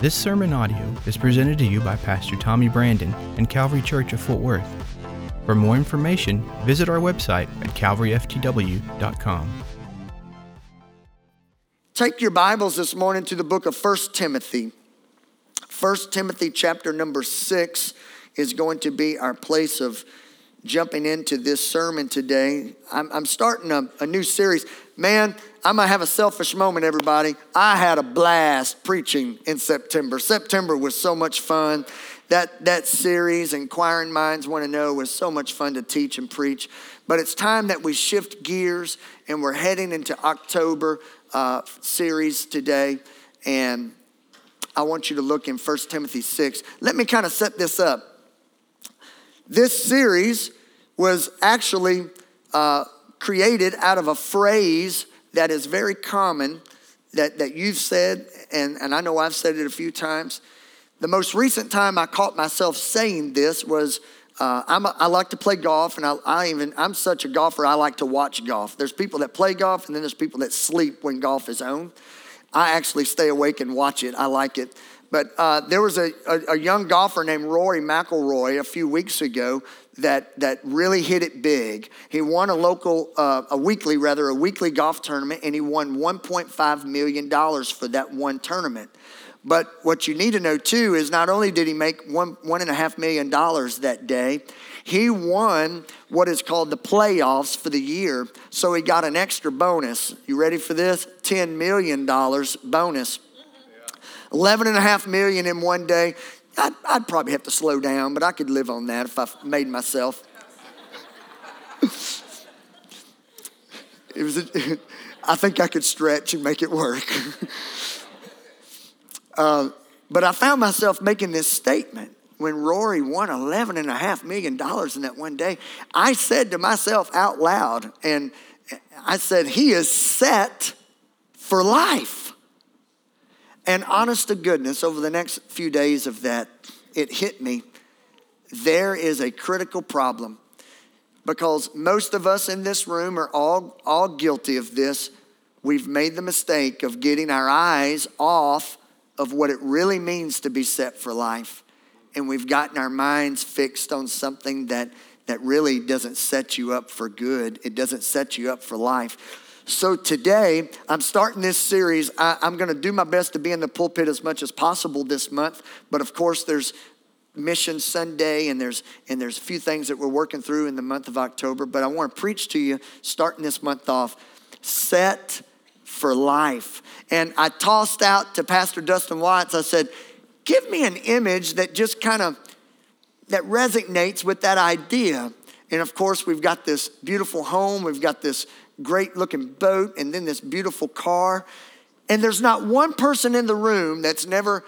This sermon audio is presented to you by Pastor Tommy Brandon and Calvary Church of Fort Worth. For more information, visit our website at calvaryftw.com. Take your Bibles this morning to the book of 1 Timothy. 1 Timothy chapter number 6 is going to be our place of jumping into this sermon today. I'm, I'm starting a, a new series. Man, I'm gonna have a selfish moment, everybody. I had a blast preaching in September. September was so much fun. That, that series, Inquiring Minds Want to Know, was so much fun to teach and preach. But it's time that we shift gears and we're heading into October uh, series today. And I want you to look in 1 Timothy 6. Let me kind of set this up. This series was actually uh, created out of a phrase that is very common that, that you've said, and, and I know I've said it a few times. The most recent time I caught myself saying this was uh, a, i like to play golf, and I, I, even I'm such a golfer. I like to watch golf. There's people that play golf, and then there's people that sleep when golf is on. I actually stay awake and watch it. I like it. But uh, there was a, a, a, young golfer named Rory McIlroy a few weeks ago that, that really hit it big. He won a local, uh, a weekly, rather, a weekly golf tournament, and he won $1.5 million for that one tournament. But what you need to know too is not only did he make one, one and a half million dollars that day, he won what is called the playoffs for the year. So he got an extra bonus. You ready for this? $10 million bonus. 11 and a half million in one day. I'd, I'd probably have to slow down, but I could live on that if I made myself. it was a, I think I could stretch and make it work. uh, but I found myself making this statement when Rory won $11.5 million in that one day. I said to myself out loud, and I said, He is set for life. And honest to goodness, over the next few days of that, it hit me. There is a critical problem because most of us in this room are all, all guilty of this. We've made the mistake of getting our eyes off of what it really means to be set for life. And we've gotten our minds fixed on something that, that really doesn't set you up for good, it doesn't set you up for life. So today, I'm starting this series. I, am going to do my best to be in the pulpit as much as possible this month, but of course, there's Mission Sunday, and there's and there's a few things that we're working through in the month of October. But I want to preach to you starting this month off. Set for life. And I tossed out to Pastor Dustin Watts. I said, "Give me an image that just kind of that resonates with that idea." And of course, we've got this beautiful home. We've got this great looking boat and then this beautiful car. And there's not one person in the room that's never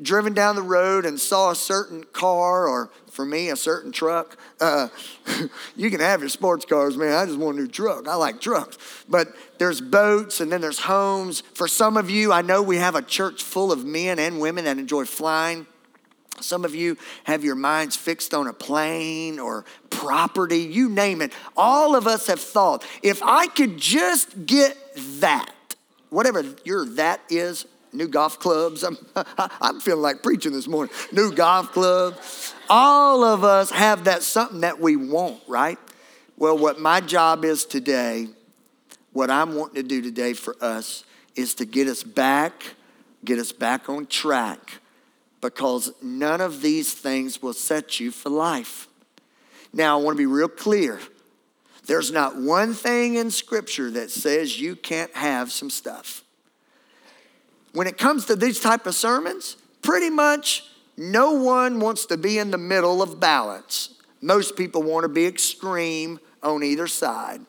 driven down the road and saw a certain car or for me a certain truck. Uh, you can have your sports cars man. I just want a new truck. I like trucks. But there's boats and then there's homes. For some of you i know we have a church full of men and women that enjoy flying some of you have your minds fixed on a plane or property, you name it. All of us have thought, if I could just get that, whatever your that is, new golf clubs. I'm, I'm feeling like preaching this morning. New golf club. All of us have that something that we want, right? Well, what my job is today, what I'm wanting to do today for us is to get us back, get us back on track because none of these things will set you for life. Now, I want to be real clear. There's not one thing in Scripture that says you can't have some stuff. When it comes to these type of sermons, pretty much no one wants to be in the middle of balance. Most people want to be extreme on either side.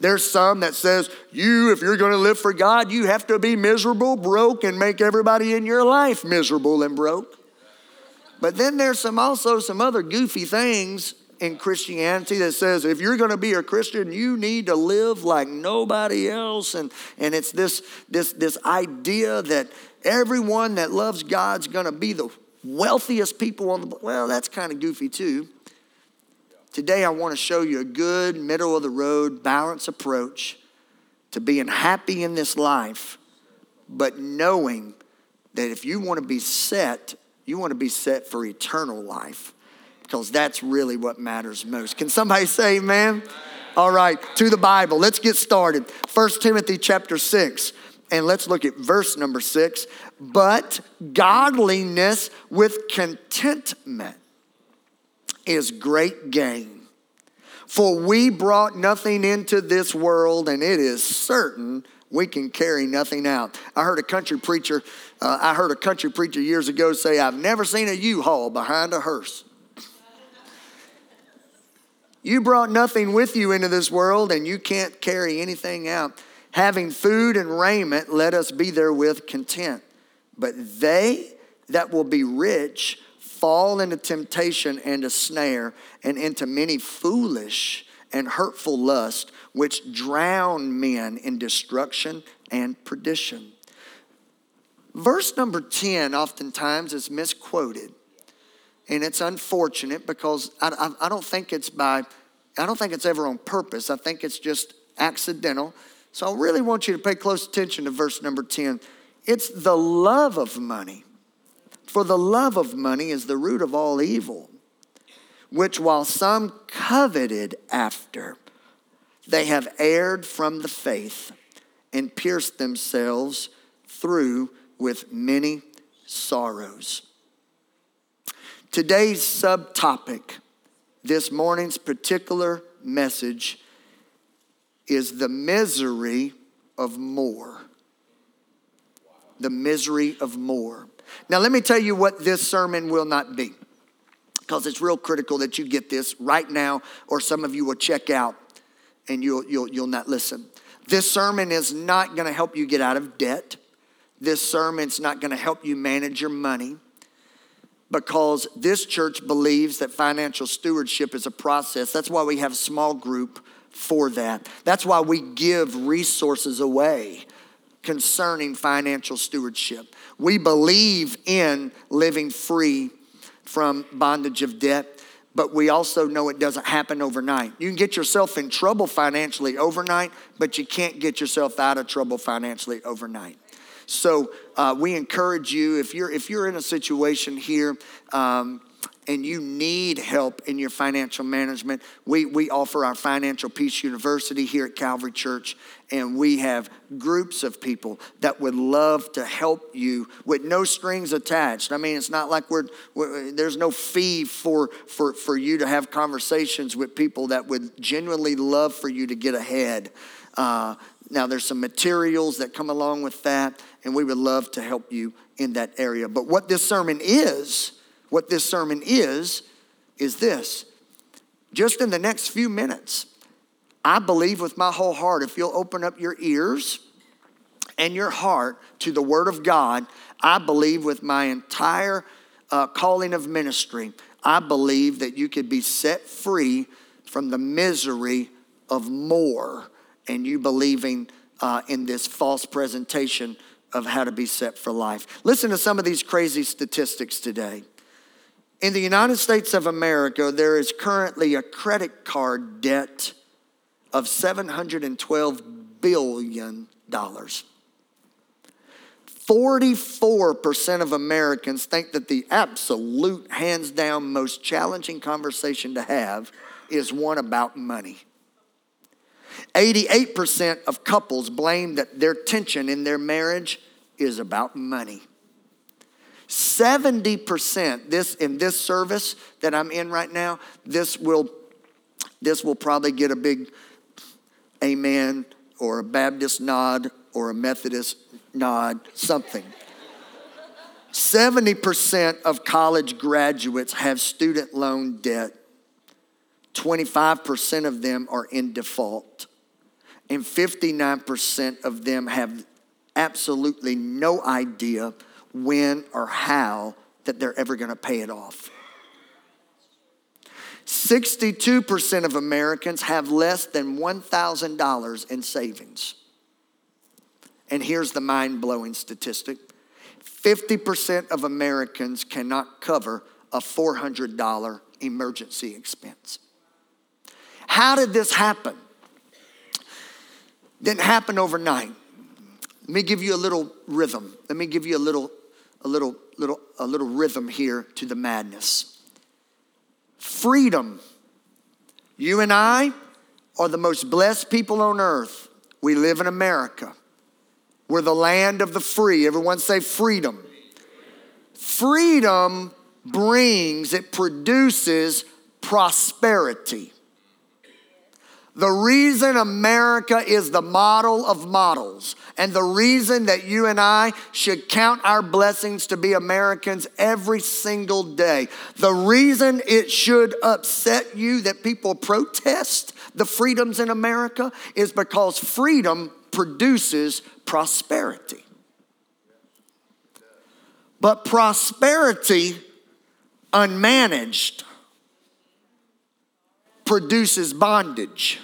There's some that says, you, if you're going to live for God, you have to be miserable, broke, and make everybody in your life miserable and broke. But then there's some also some other goofy things in Christianity that says if you're going to be a Christian, you need to live like nobody else. And, and it's this, this, this idea that everyone that loves God's going to be the wealthiest people on the well, that's kind of goofy too. Today, I want to show you a good, middle of the road, balanced approach to being happy in this life, but knowing that if you want to be set, you want to be set for eternal life because that's really what matters most. Can somebody say amen? All right, to the Bible. Let's get started. 1 Timothy chapter 6, and let's look at verse number 6. But godliness with contentment is great gain. For we brought nothing into this world, and it is certain we can carry nothing out. I heard a country preacher, uh, I heard a country preacher years ago say, I've never seen a U-Haul behind a hearse. You brought nothing with you into this world, and you can't carry anything out. Having food and raiment, let us be therewith content. But they that will be rich fall into temptation and a snare, and into many foolish and hurtful lusts, which drown men in destruction and perdition. Verse number 10 oftentimes is misquoted. And it's unfortunate because I, I, I don't think it's by, I don't think it's ever on purpose. I think it's just accidental. So I really want you to pay close attention to verse number 10. It's the love of money. For the love of money is the root of all evil, which while some coveted after, they have erred from the faith and pierced themselves through with many sorrows. Today's subtopic, this morning's particular message, is the misery of more. The misery of more. Now, let me tell you what this sermon will not be, because it's real critical that you get this right now, or some of you will check out and you'll, you'll, you'll not listen. This sermon is not going to help you get out of debt. This sermon's not going to help you manage your money because this church believes that financial stewardship is a process. That's why we have a small group for that. That's why we give resources away concerning financial stewardship. We believe in living free from bondage of debt but we also know it doesn't happen overnight. You can get yourself in trouble financially overnight, but you can't get yourself out of trouble financially overnight. So uh, we encourage you if you're if you're in a situation here um, and you need help in your financial management, we, we offer our Financial Peace University here at Calvary Church, and we have groups of people that would love to help you with no strings attached. I mean, it's not like we're, we're there's no fee for, for, for you to have conversations with people that would genuinely love for you to get ahead. Uh, now, there's some materials that come along with that, and we would love to help you in that area. But what this sermon is, what this sermon is, is this. Just in the next few minutes, I believe with my whole heart, if you'll open up your ears and your heart to the Word of God, I believe with my entire uh, calling of ministry, I believe that you could be set free from the misery of more and you believing uh, in this false presentation of how to be set for life. Listen to some of these crazy statistics today. In the United States of America, there is currently a credit card debt of $712 billion. 44% of Americans think that the absolute, hands down, most challenging conversation to have is one about money. 88% of couples blame that their tension in their marriage is about money. 70% this in this service that I'm in right now, this will this will probably get a big amen or a Baptist nod or a Methodist nod, something. 70% of college graduates have student loan debt. 25% of them are in default. And 59% of them have absolutely no idea when or how that they're ever going to pay it off. 62% of Americans have less than $1,000 in savings. And here's the mind blowing statistic 50% of Americans cannot cover a $400 emergency expense. How did this happen? Didn't happen overnight. Let me give you a little rhythm. Let me give you a little a little, little, a little rhythm here to the madness. Freedom. You and I are the most blessed people on earth. We live in America. We're the land of the free. Everyone say freedom. Freedom brings, it produces prosperity. The reason America is the model of models, and the reason that you and I should count our blessings to be Americans every single day, the reason it should upset you that people protest the freedoms in America is because freedom produces prosperity. But prosperity unmanaged produces bondage.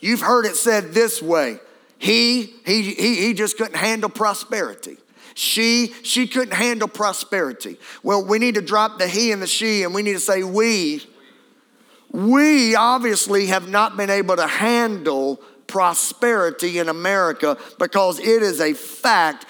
You've heard it said this way. He, he, he, he just couldn't handle prosperity. She, she couldn't handle prosperity. Well, we need to drop the he and the she and we need to say we. We obviously have not been able to handle prosperity in America because it is a fact.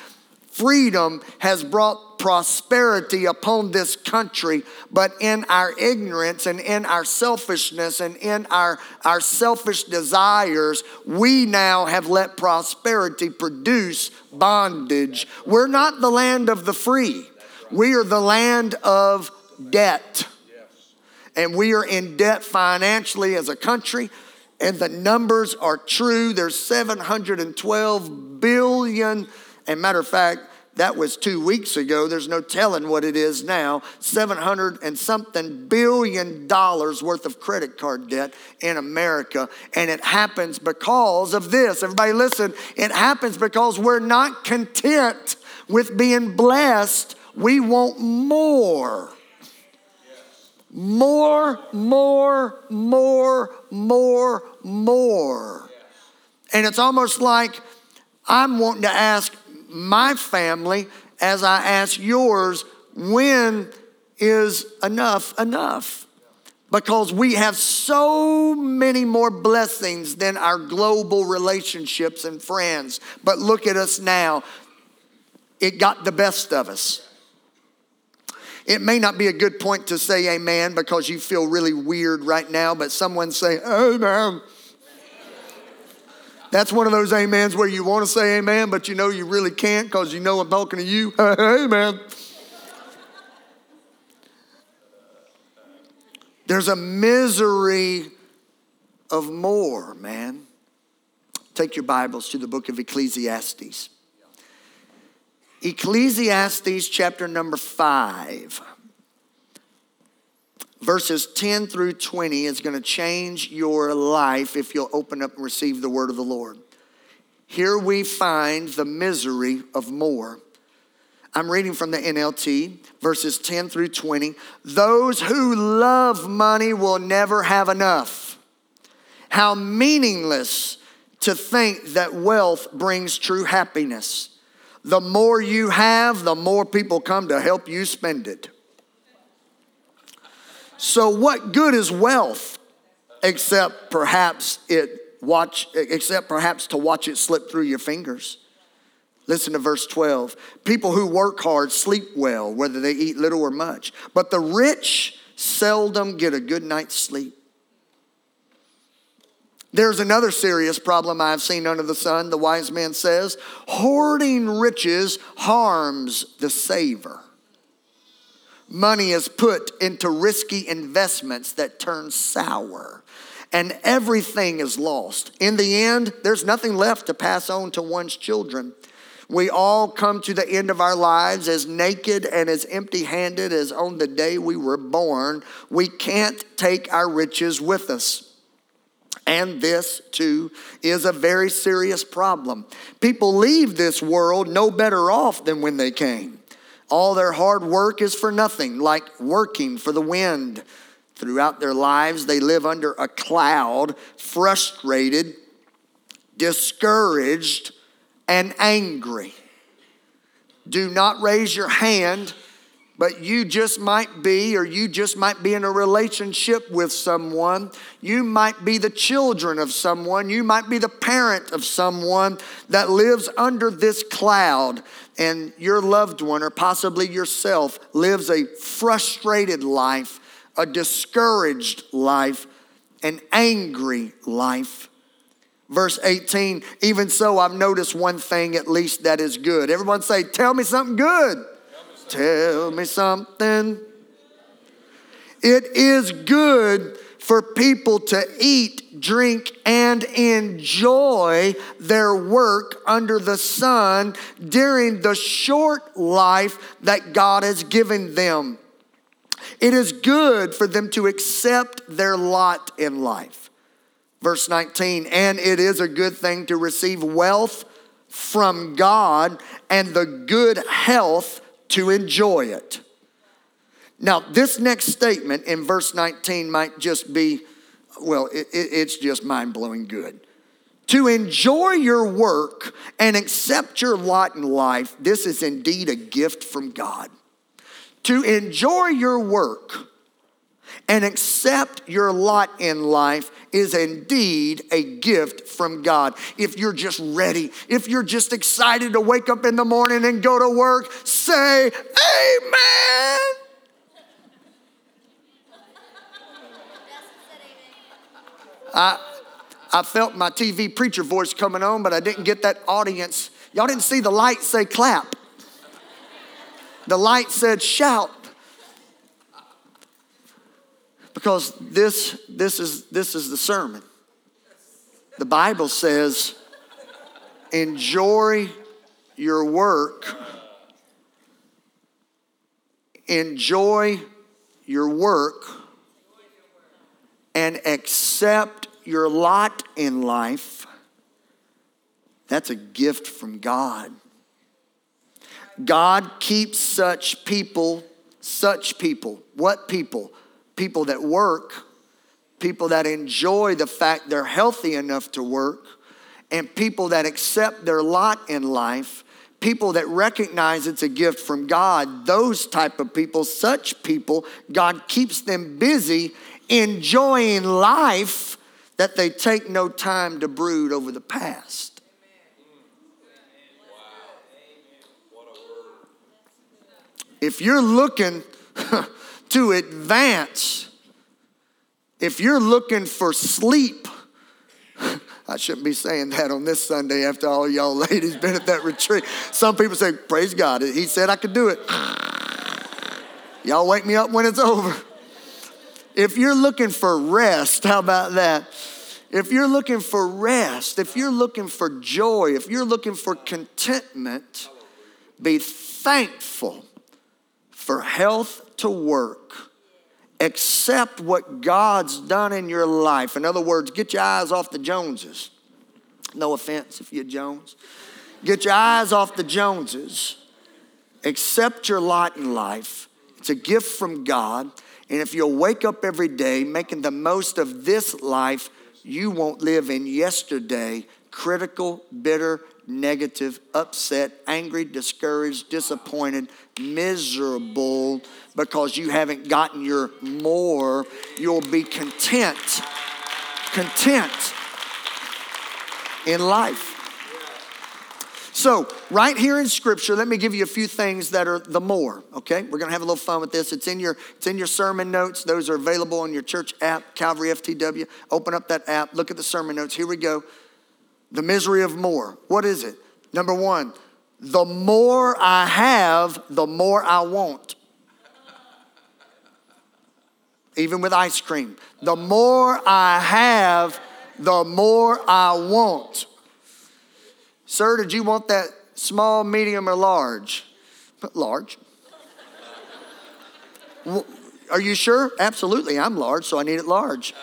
Freedom has brought prosperity upon this country, but in our ignorance and in our selfishness and in our, our selfish desires, we now have let prosperity produce bondage. We're not the land of the free, we are the land of debt. And we are in debt financially as a country, and the numbers are true. There's 712 billion. And matter of fact, that was two weeks ago. There's no telling what it is now. 700 and something billion dollars worth of credit card debt in America. And it happens because of this. Everybody listen, it happens because we're not content with being blessed. We want more. More, more, more, more, more. And it's almost like I'm wanting to ask my family as I ask yours, when is enough enough? Because we have so many more blessings than our global relationships and friends. But look at us now. It got the best of us. It may not be a good point to say amen because you feel really weird right now, but someone say, Amen. That's one of those amens where you want to say amen, but you know you really can't because you know I'm talking to you. amen. There's a misery of more, man. Take your Bibles to the book of Ecclesiastes. Ecclesiastes chapter number five verses 10 through 20 is going to change your life if you'll open up and receive the word of the Lord. Here we find the misery of more. I'm reading from the NLT, verses 10 through 20. Those who love money will never have enough. How meaningless to think that wealth brings true happiness. The more you have, the more people come to help you spend it. So, what good is wealth except perhaps it watch except perhaps to watch it slip through your fingers? Listen to verse 12. People who work hard sleep well, whether they eat little or much, but the rich seldom get a good night's sleep. There's another serious problem I've seen under the sun, the wise man says. Hoarding riches harms the saver money is put into risky investments that turn sour and everything is lost. In the end, there's nothing left to pass on to one's children. We all come to the end of our lives as naked and as empty handed as on the day we were born. We can't take our riches with us. And this, too, is a very serious problem. People leave this world no better off than when they came. All their hard work is for nothing, like working for the wind. Throughout their lives, they live under a cloud, frustrated, discouraged, and angry. Do not raise your hand but you just might be, or you just might be in a relationship with someone. You might be the children of someone. You might be the parent of someone that lives under this cloud, and your loved one, or possibly yourself, lives a frustrated life, a discouraged life, an angry life. Verse 18, even so, I've noticed one thing at least that is good. Everyone say, Tell me something good. Tell me something. It is good for people to eat, drink, and enjoy their work under the sun during the short life that God has given them. It is good for them to accept their lot in life. Verse 19, and it is a good thing to receive wealth from God and the good health to enjoy it. Now, this next statement in verse 19 might just be, well, it, it, it's just mind blowing good. To enjoy your work and accept your lot in life, this is indeed a gift from God. To enjoy your work and accept your lot in life is indeed a gift from God. If you're just ready, if you're just excited to wake up in the morning and go to work, say, Amen. I, I felt my TV preacher voice coming on, but I didn't get that audience. Y'all didn't see the light say clap. The light said shout because this, this, is, this is the sermon. The Bible says, enjoy your work, enjoy your work, and accept your lot in life. That's a gift from God. God keeps such people, such people. What people? People that work, people that enjoy the fact they're healthy enough to work, and people that accept their lot in life, people that recognize it's a gift from God, those type of people, such people, God keeps them busy enjoying life that they take no time to brood over the past. If you're looking to advance. If you're looking for sleep, I shouldn't be saying that on this Sunday after all y'all ladies been at that retreat. Some people say, Praise God, He said I could do it. Y'all wake me up when it's over. If you're looking for rest, how about that? If you're looking for rest, if you're looking for joy, if you're looking for contentment, be thankful for health to work. Accept what God's done in your life. In other words, get your eyes off the Joneses. No offense if you're Jones. Get your eyes off the Joneses. Accept your lot in life. It's a gift from God. And if you'll wake up every day making the most of this life, you won't live in yesterday, critical, bitter, negative, upset, angry, discouraged, disappointed, miserable because you haven't gotten your more. You'll be content, content in life. So, right here in Scripture, let me give you a few things that are the more. Okay, we're gonna have a little fun with this. It's in your it's in your sermon notes. Those are available on your church app, Calvary FTW. Open up that app. Look at the sermon notes. Here we go. The misery of more. What is it? Number one, the more I have, the more I want. Even with ice cream. The more I have, the more I want. Sir, did you want that small, medium, or large? Large. Are you sure? Absolutely, I'm large, so I need it large.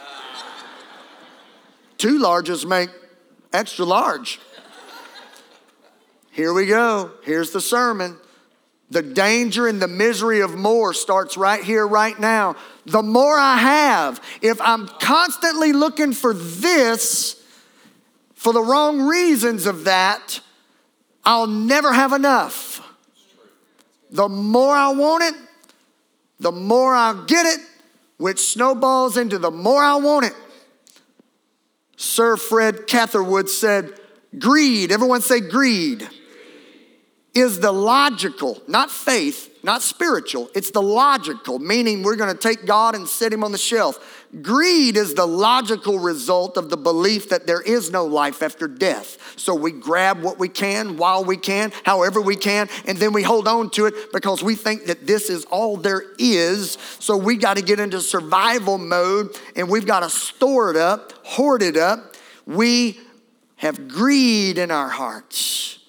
Two larges make extra large. Here we go. Here's the sermon. The danger and the misery of more starts right here, right now. The more I have, if I'm constantly looking for this for the wrong reasons of that, I'll never have enough. The more I want it, the more I get it, which snowballs into the more I want it. Sir Fred Catherwood said, Greed, everyone say greed, is the logical, not faith, not spiritual. It's the logical, meaning we're to take God and set him on the shelf. Greed is the logical result of the belief that there is no life after death. So we grab what we can while we can, however we can, and then we hold on to it because we think that this is all there is. So we got to get into survival mode and we've got to store it up, hoard it up. We have greed in our hearts.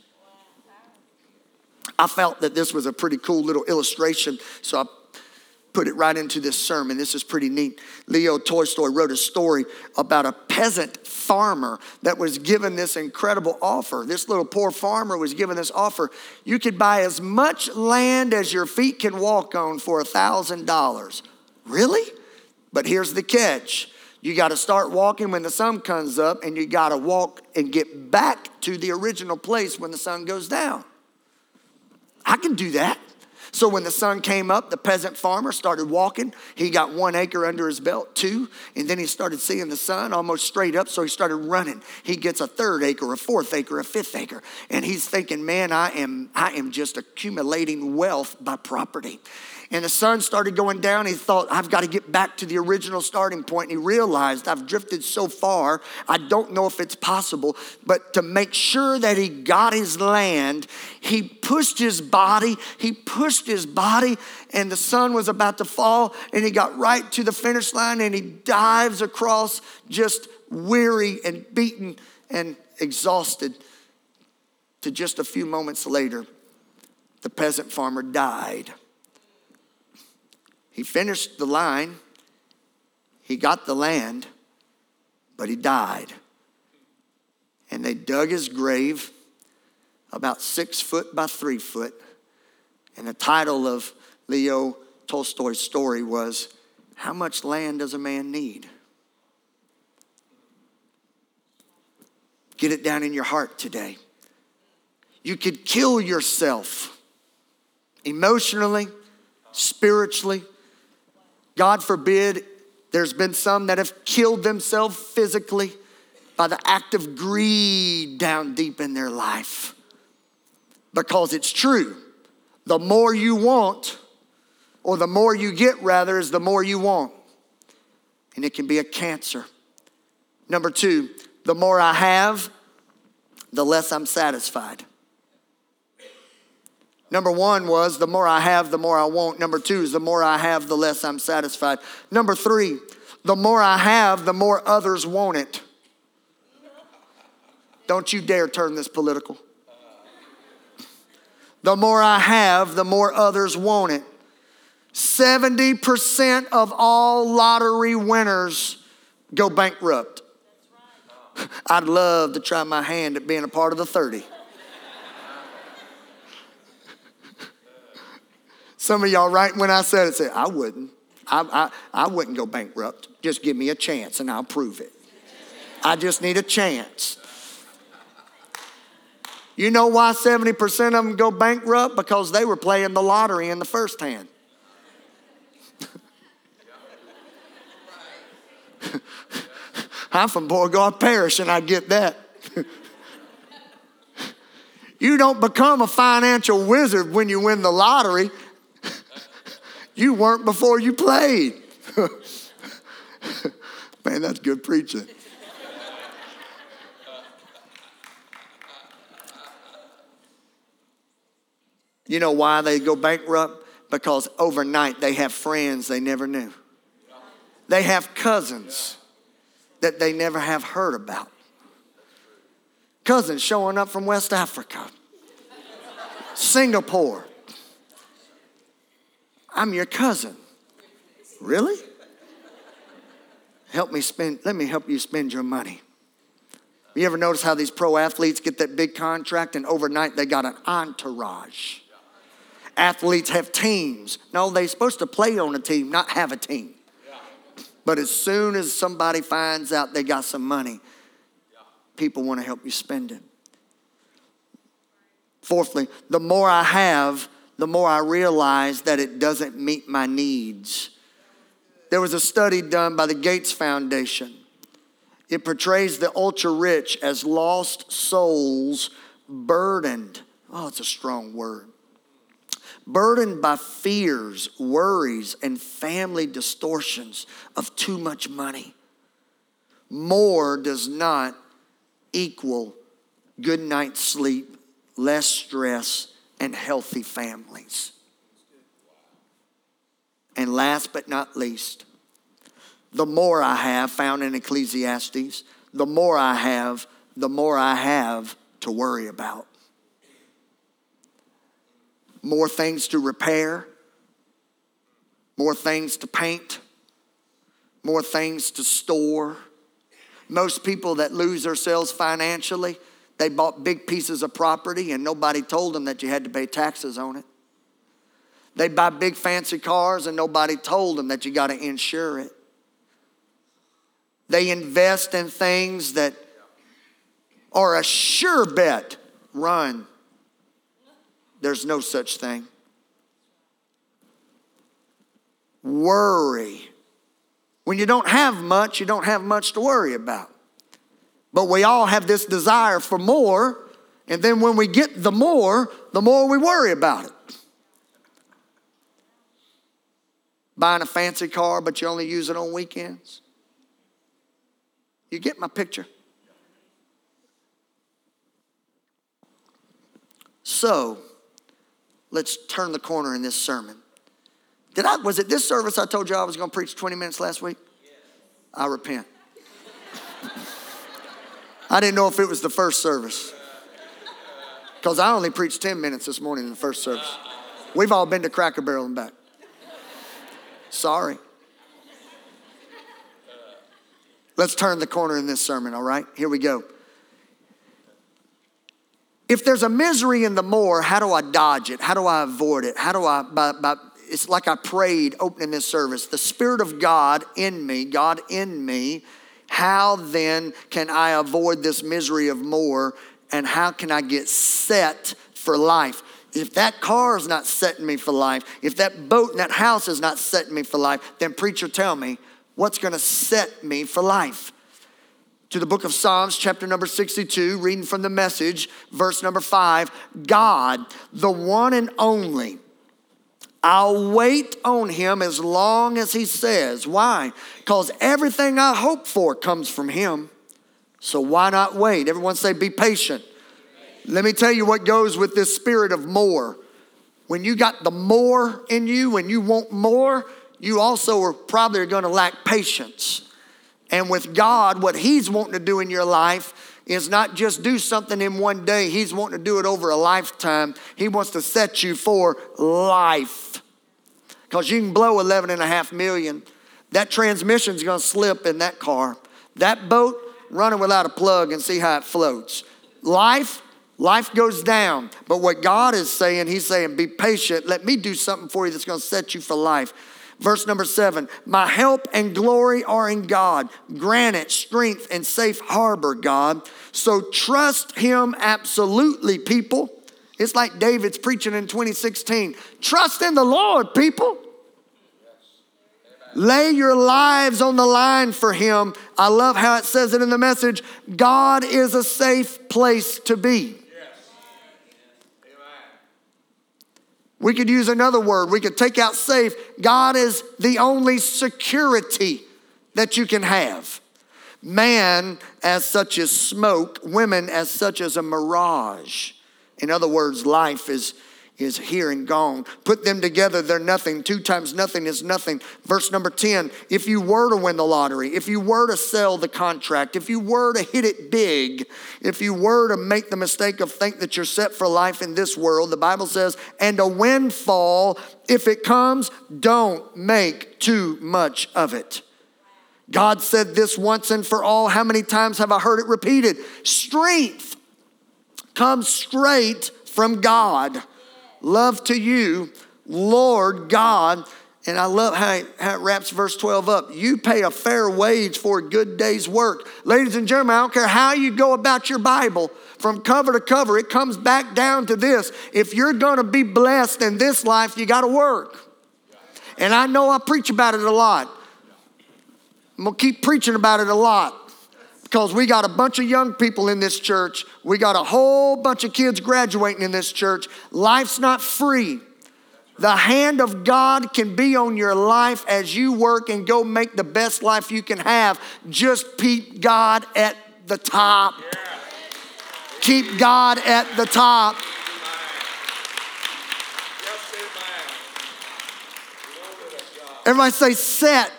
I felt that this was a pretty cool little illustration, so I put it right into this sermon. This is pretty neat. Leo Tolstoy wrote a story about a peasant farmer that was given this incredible offer. This little poor farmer was given this offer. You could buy as much land as your feet can walk on for a $1,000. Really? But here's the catch. You got to start walking when the sun comes up, and you got to walk and get back to the original place when the sun goes down. I can do that. So when the sun came up, the peasant farmer started walking. He got one acre under his belt, two, and then he started seeing the sun almost straight up, so he started running. He gets a third acre, a fourth acre, a fifth acre, and he's thinking, man, I am, I am just accumulating wealth by property and the sun started going down. He thought, I've got to get back to the original starting point. And he realized, I've drifted so far, I don't know if it's possible. But to make sure that he got his land, he pushed his body, he pushed his body, and the sun was about to fall. And he got right to the finish line and he dives across, just weary and beaten and exhausted. To just a few moments later, the peasant farmer died. He finished the line, he got the land, but he died. And they dug his grave about six foot by three foot. And the title of Leo Tolstoy's story was How Much Land Does a Man Need? Get it down in your heart today. You could kill yourself emotionally, spiritually, God forbid, there's been some that have killed themselves physically by the act of greed down deep in their life. Because it's true. The more you want, or the more you get, rather, is the more you want. And it can be a cancer. Number two, the more I have, the less I'm satisfied. Number one was the more I have, the more I want. Number two is the more I have, the less I'm satisfied. Number three, the more I have, the more others want it. Don't you dare turn this political. The more I have, the more others want it. 70% of all lottery winners go bankrupt. I'd love to try my hand at being a part of the 30. Some of y'all, right when I said it, said, I wouldn't. I, I, I wouldn't go bankrupt. Just give me a chance and I'll prove it. I just need a chance. You know why 70% of them go bankrupt? Because they were playing the lottery in the first hand. I'm from Beauregard Parish and I get that. you don't become a financial wizard when you win the lottery. You weren't before you played. Man, that's good preaching. You know why they go bankrupt? Because overnight they have friends they never knew. They have cousins that they never have heard about. Cousins showing up from West Africa, Singapore, I'm your cousin. Really? Help me spend, let me help you spend your money. You ever notice how these pro athletes get that big contract and overnight they got an entourage? Athletes have teams. No, they're supposed to play on a team, not have a team. But as soon as somebody finds out they got some money, people want to help you spend it. Fourthly, the more I have, the more I realize that it doesn't meet my needs. There was a study done by the Gates Foundation. It portrays the ultra rich as lost souls burdened. Oh, it's a strong word. Burdened by fears, worries, and family distortions of too much money. More does not equal good night's sleep, less stress, and healthy families. And last but not least, the more I have, found in Ecclesiastes, the more I have, the more I have to worry about. More things to repair, more things to paint, more things to store. Most people that lose themselves financially, they bought big pieces of property and nobody told them that you had to pay taxes on it. They buy big fancy cars and nobody told them that you got to insure it. They invest in things that are a sure bet run. There's no such thing. Worry. When you don't have much, you don't have much to worry about. But we all have this desire for more. And then when we get the more, the more we worry about it. Buying a fancy car, but you only use it on weekends. You get my picture? So, let's turn the corner in this sermon. Did I was it this service I told you I was going to preach 20 minutes last week? I repent. I didn't know if it was the first service. Because I only preached 10 minutes this morning in the first service. We've all been to Cracker Barrel and back. Sorry. Let's turn the corner in this sermon, all right? Here we go. If there's a misery in the more, how do I dodge it? How do I avoid it? How do I, by, by, it's like I prayed opening this service. The Spirit of God in me, God in me, how then can I avoid this misery of more and how can I get set for life? If that car is not setting me for life, if that boat and that house is not setting me for life, then preacher, tell me what's going to set me for life. To the book of Psalms, chapter number 62, reading from the message, verse number five God, the one and only I'll wait on him as long as he says. Why? Because everything I hope for comes from him. So why not wait? Everyone say, be patient. Let me tell you what goes with this spirit of more. When you got the more in you, when you want more, you also are probably going to lack patience. And with God, what He's wanting to do in your life is not just do something in one day, He's wanting to do it over a lifetime. He wants to set you for life. Because you can blow 11 and a half million. That transmission's gonna slip in that car. That boat running without a plug and see how it floats. Life, life goes down. But what God is saying, He's saying, be patient. Let me do something for you that's gonna set you for life. Verse number seven, my help and glory are in God. Grant it strength and safe harbor, God. So trust Him absolutely, people. It's like David's preaching in 2016. Trust in the Lord, people. Lay your lives on the line for Him. I love how it says it in the message God is a safe place to be. We could use another word. We could take out safe. God is the only security that you can have. Man as such as smoke, women as such as a mirage. In other words, life is is here and gone. Put them together, they're nothing. Two times nothing is nothing. Verse number 10 if you were to win the lottery, if you were to sell the contract, if you were to hit it big, if you were to make the mistake of think that you're set for life in this world, the Bible says, and a windfall, if it comes, don't make too much of it. God said this once and for all. How many times have I heard it repeated? Strength comes straight from God love to you, Lord God. And I love how it, how it wraps verse 12 up. You pay a fair wage for a good day's work. Ladies and gentlemen, I don't care how you go about your Bible, from cover to cover, it comes back down to this. If you're gonna be blessed in this life, you gotta work. And I know I preach about it a lot. I'm gonna keep preaching about it a lot because we got a bunch of young people in this church. We got a whole bunch of kids graduating in this church. Life's not free. The hand of God can be on your life as you work and go make the best life you can have. Just keep God at the top. Keep God at the top. Everybody say set.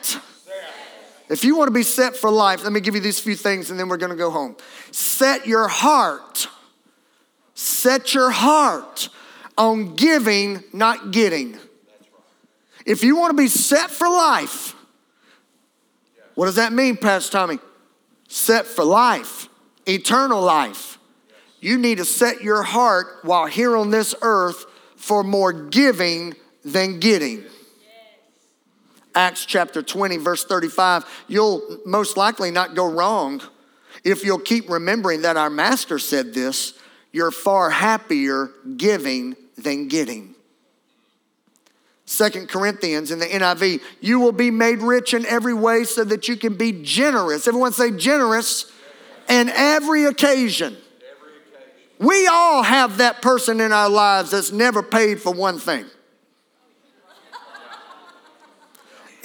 If you want to be set for life, let me give you these few things and then we're going to go home. Set your heart. Set your heart on giving, not getting. If you want to be set for life, what does that mean, Pastor Tommy? Set for life, eternal life. You need to set your heart while here on this earth for more giving than getting. Acts chapter 20, verse 35, you'll most likely not go wrong if you'll keep remembering that our master said this you're far happier giving than getting. Second Corinthians in the NIV, you will be made rich in every way so that you can be generous. Everyone say generous in every occasion. We all have that person in our lives that's never paid for one thing.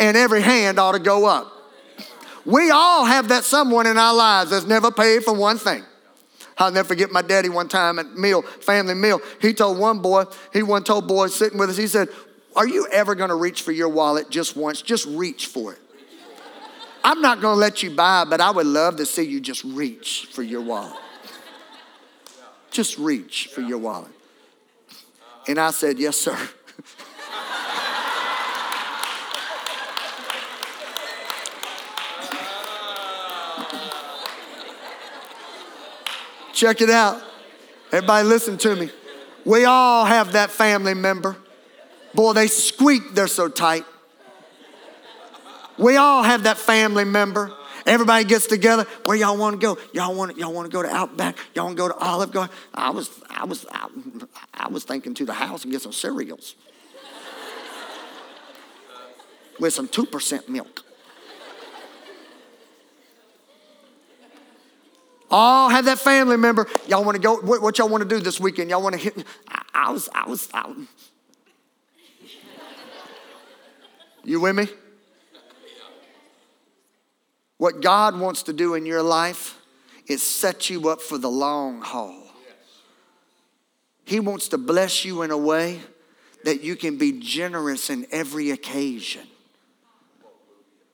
And every hand ought to go up. We all have that someone in our lives that's never paid for one thing. I'll never forget my daddy one time at meal, family meal. He told one boy, he one told boy sitting with us, he said, Are you ever gonna reach for your wallet just once? Just reach for it. I'm not gonna let you buy, but I would love to see you just reach for your wallet. Just reach for your wallet. And I said, Yes, sir. Check it out. Everybody, listen to me. We all have that family member. Boy, they squeak, they're so tight. We all have that family member. Everybody gets together. Where y'all want to go? Y'all want y'all want to go to Outback? Y'all want to go to Olive Garden? I was I was I, I was thinking to the house and get some cereals with some two percent milk. All have that family member. Y'all want to go? What, what y'all want to do this weekend? Y'all want to hit? I, I was, I was, I, You with me? What God wants to do in your life is set you up for the long haul. He wants to bless you in a way that you can be generous in every occasion.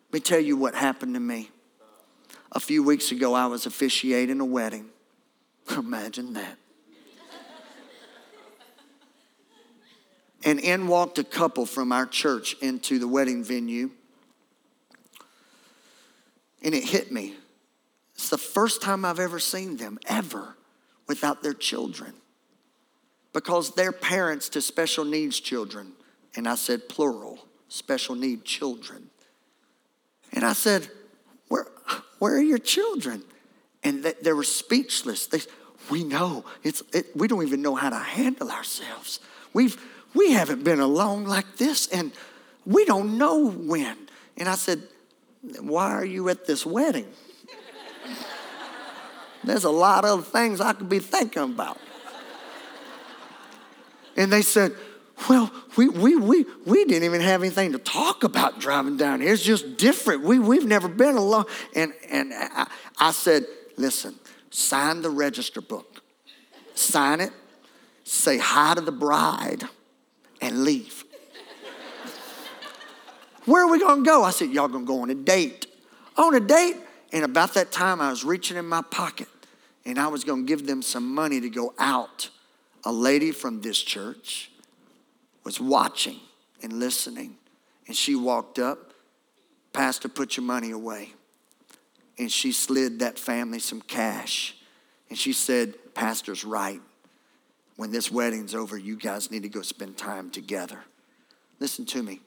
Let me tell you what happened to me. A few weeks ago, I was officiating a wedding. Imagine that. and in walked a couple from our church into the wedding venue. And it hit me. It's the first time I've ever seen them, ever, without their children. Because they're parents to special needs children. And I said, plural, special need children. And I said, where are your children? And they, were speechless. They, we know it's, it, we don't even know how to handle ourselves. We've, we haven't been alone like this, and we don't know when. And I said, Why are you at this wedding? There's a lot of things I could be thinking about. And they said, well, we, we, we, we didn't even have anything to talk about driving down here. It's just different. We, we've never been alone. And, and I, I said, listen, sign the register book, sign it, say hi to the bride, and leave. Where are we gonna go? I said, Y'all gonna go on a date. On a date? And about that time, I was reaching in my pocket and I was gonna give them some money to go out. A lady from this church was watching and listening. And she walked up, Pastor, put your money away. And she slid that family some cash. And she said, Pastor's right. When this wedding's over, you guys need to go spend time together. Listen to me.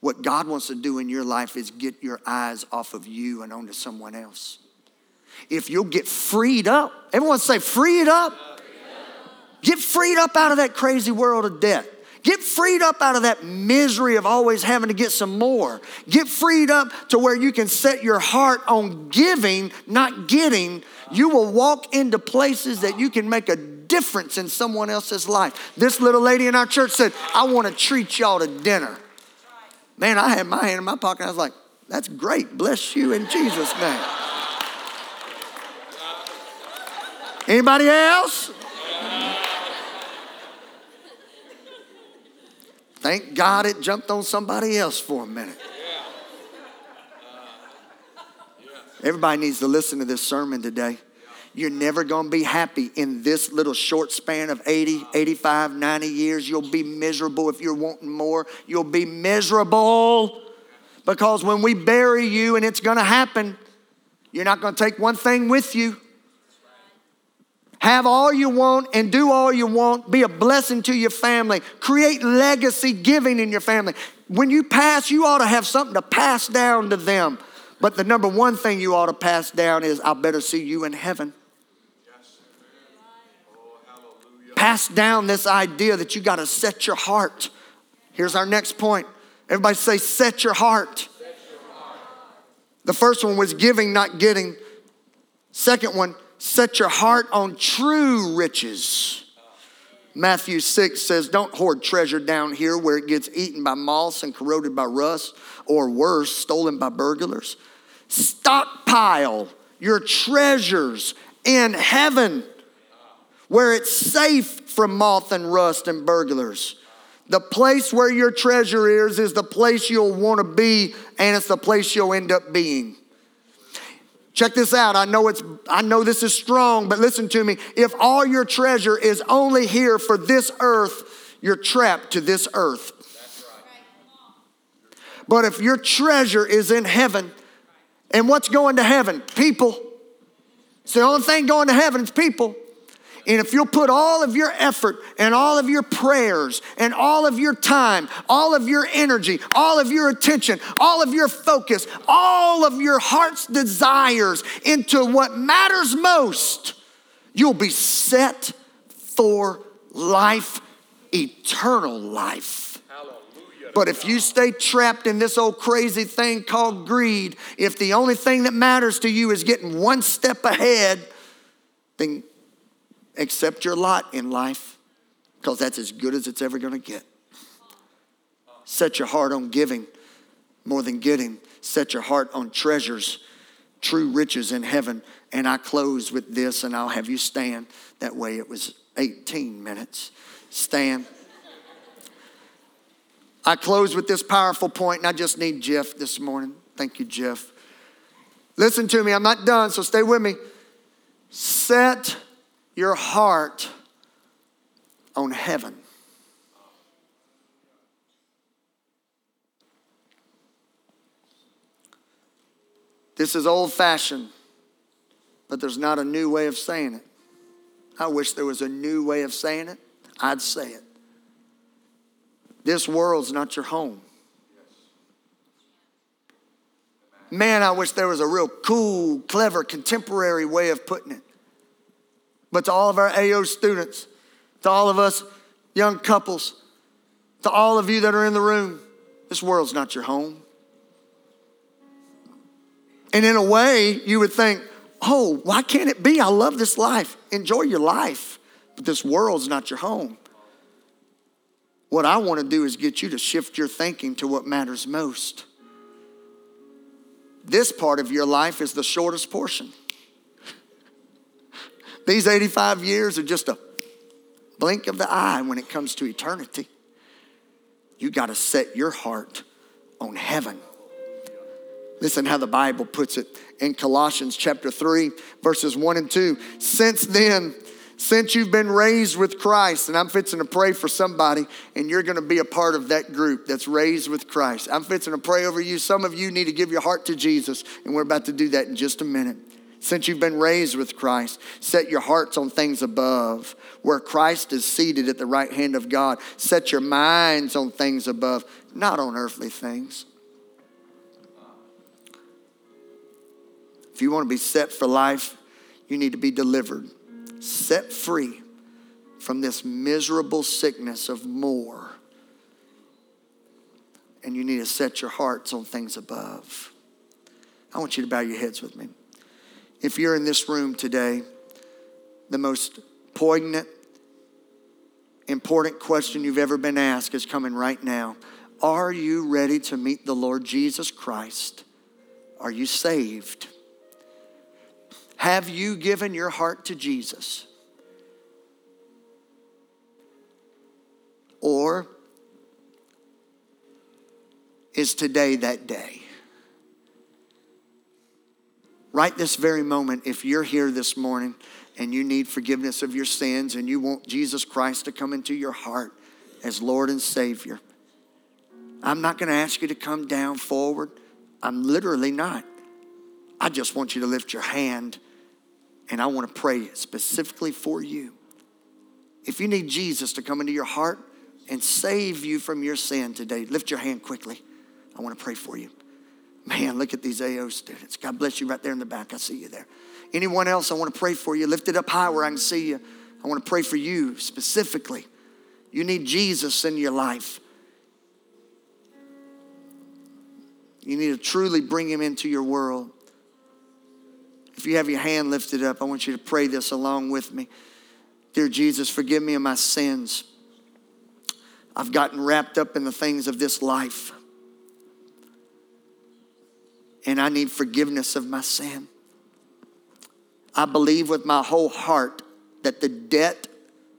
What God wants to do in your life is get your eyes off of you and onto someone else. if you'll get freed up. Everyone say, free it up. Get freed up out of that crazy world of debt. Get freed up out of that misery of always having to get some more. Get freed up to where you can set your heart on giving, not getting. You will walk into places that you can make a difference in someone else's life. This little lady in our church said, I want to treat y'all to dinner. Man, I had my hand in my pocket. I was like, that's great. Bless you in Jesus' name. Anybody else? Thank God it jumped on somebody else for a minute. Everybody needs to listen to this sermon today. You're never going to be happy in this little short span of 80, 85, 90 years. You'll be miserable if you're wanting more. You'll be miserable because when we bury you, and it's going to happen, you're not going to take one thing with you. Have all you want and do all you want. Be a blessing to your family. Create legacy giving in your family. When you pass, you ought to have something to pass down to them. But the number one thing you ought to pass down is, I better see you in heaven. Pass down this idea that you got to set your heart. Here's our next point. Everybody say, set your heart. Set your heart. The first one was giving, not getting. Second one, set your heart on true riches. Matthew 6 says, Don't hoard treasure down here where it gets eaten by moths and corroded by rust, or worse, stolen by burglars. Stockpile your treasures in heaven where it's safe from moth and rust and burglars. The place where your treasure is, is the place you'll want to be, and it's the place you'll end up being. Check this out. I know it's I know this is strong, but listen to me. If all your treasure is only here for this earth, you're trapped to this earth. But if your treasure is in heaven, and what's going to heaven? People. It's the only thing going to heaven is people. And if you'll put all of your effort and all of your prayers and all of your time, all of your energy, all of your attention, all of your focus, all of your heart's desires into what matters most, you'll be set for life, eternal life. But if you stay trapped in this old crazy thing called greed, if the only thing that matters to you is getting one step ahead, then accept your lot in life because that's as good as it's ever going to get. Set your heart on giving more than getting. Set your heart on treasures, true riches in heaven. And I close with this, and I'll have you stand. That way it was 18 minutes. Stand. I close with this powerful point, and I just need Jeff this morning. Thank you, Jeff. Listen to me, I'm not done, so stay with me. Set your heart on heaven. This is old fashioned, but there's not a new way of saying it. I wish there was a new way of saying it. I'd say it. This world's not your home. Man, I wish there was a real cool, clever, contemporary way of putting it. But to all of our AO students, to all of us young couples, to all of you that are in the room, this world's not your home. And in a way, you would think, oh, why can't it be? I love this life. Enjoy your life. But this world's not your home. What I want to do is get you to shift your thinking to what matters most. This part of your life is the shortest portion. These 85 years are just a blink of the eye when it comes to eternity. You got to set your heart on heaven. Listen how the Bible puts it in Colossians chapter 3, verses 1 and 2. Since then, since you've been raised with Christ, and I'm fixing to pray for somebody, and you're going to be a part of that group that's raised with Christ. I'm fixing to pray over you. Some of you need to give your heart to Jesus, and we're about to do that in just a minute. Since you've been raised with Christ, set your hearts on things above, where Christ is seated at the right hand of God. Set your minds on things above, not on earthly things. If you want to be set for life, you need to be delivered, set free from this miserable sickness of more. And you need to set your hearts on things above. I want you to bow your heads with me. If you're in this room today, the most poignant, important question you've ever been asked is coming right now. Are you ready to meet the Lord Jesus Christ? Are you saved? Have you given your heart to Jesus? Or is today that day? Right this very moment, if you're here this morning and you need forgiveness of your sins and you want Jesus Christ to come into your heart as Lord and Savior, I'm not going to ask you to come down forward. I'm literally not. I just want you to lift your hand and I want to pray specifically for you. If you need Jesus to come into your heart and save you from your sin today, lift your hand quickly. I want to pray for you. Man, look at these AO students. God bless you right there in the back. I see you there. Anyone else, I want to pray for you. Lift it up high where I can see you. I want to pray for you specifically. You need Jesus in your life. You need to truly bring him into your world. If you have your hand lifted up, I want you to pray this along with me. Dear Jesus, forgive me of my sins. I've gotten wrapped up in the things of this life. And I need forgiveness of my sin. I believe with my whole heart that the debt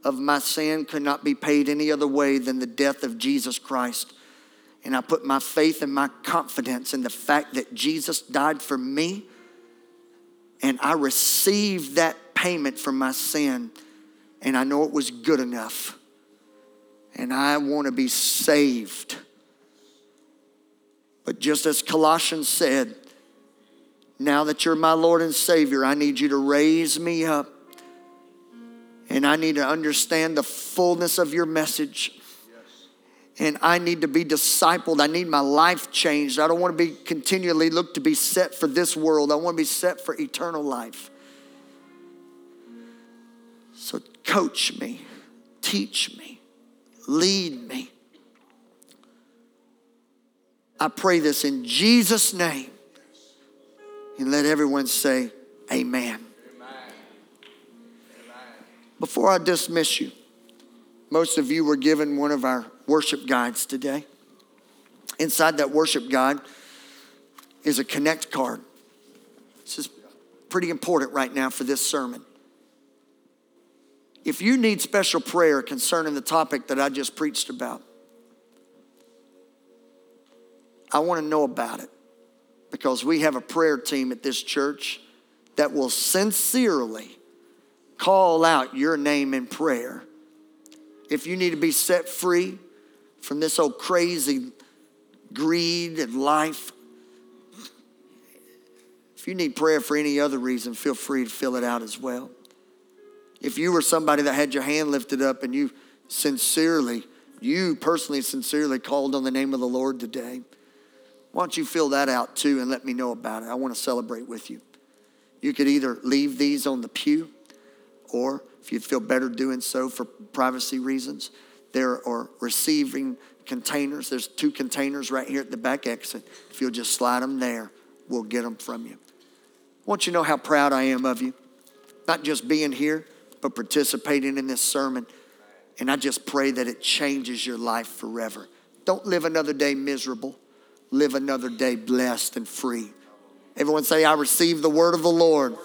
of my sin could not be paid any other way than the death of Jesus Christ. And I put my faith and my confidence in the fact that Jesus died for me. And I received that payment for my sin. And I know it was good enough. And I want to be saved. But just as Colossians said, now that you're my Lord and Savior, I need you to raise me up. And I need to understand the fullness of your message and I need to be discipled. I need my life changed. I don't want to be continually look to be set for this world. I want to be set for eternal life. So coach me, teach me, lead me. I pray this in Jesus' name. And let everyone say, Amen. Before I dismiss you, most of you were given one of our worship guides today. Inside that worship guide is a connect card. This is pretty important right now for this sermon. If you need special prayer concerning the topic that I just preached about, I want to know about it because we have a prayer team at this church that will sincerely call out your name in prayer. If you need to be set free, from this old crazy greed and life. If you need prayer for any other reason, feel free to fill it out as well. If you were somebody that had your hand lifted up and you sincerely, you personally sincerely called on the name of the Lord today, why don't you fill that out too and let me know about it? I want to celebrate with you. You could either leave these on the pew, or if you'd feel better doing so for privacy reasons, there are receiving containers. There's two containers right here at the back exit. If you'll just slide them there, we'll get them from you. I want you to know how proud I am of you, not just being here, but participating in this sermon. And I just pray that it changes your life forever. Don't live another day miserable, live another day blessed and free. Everyone say, I receive the word of the Lord.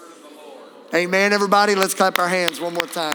Amen, everybody. Let's clap our hands one more time.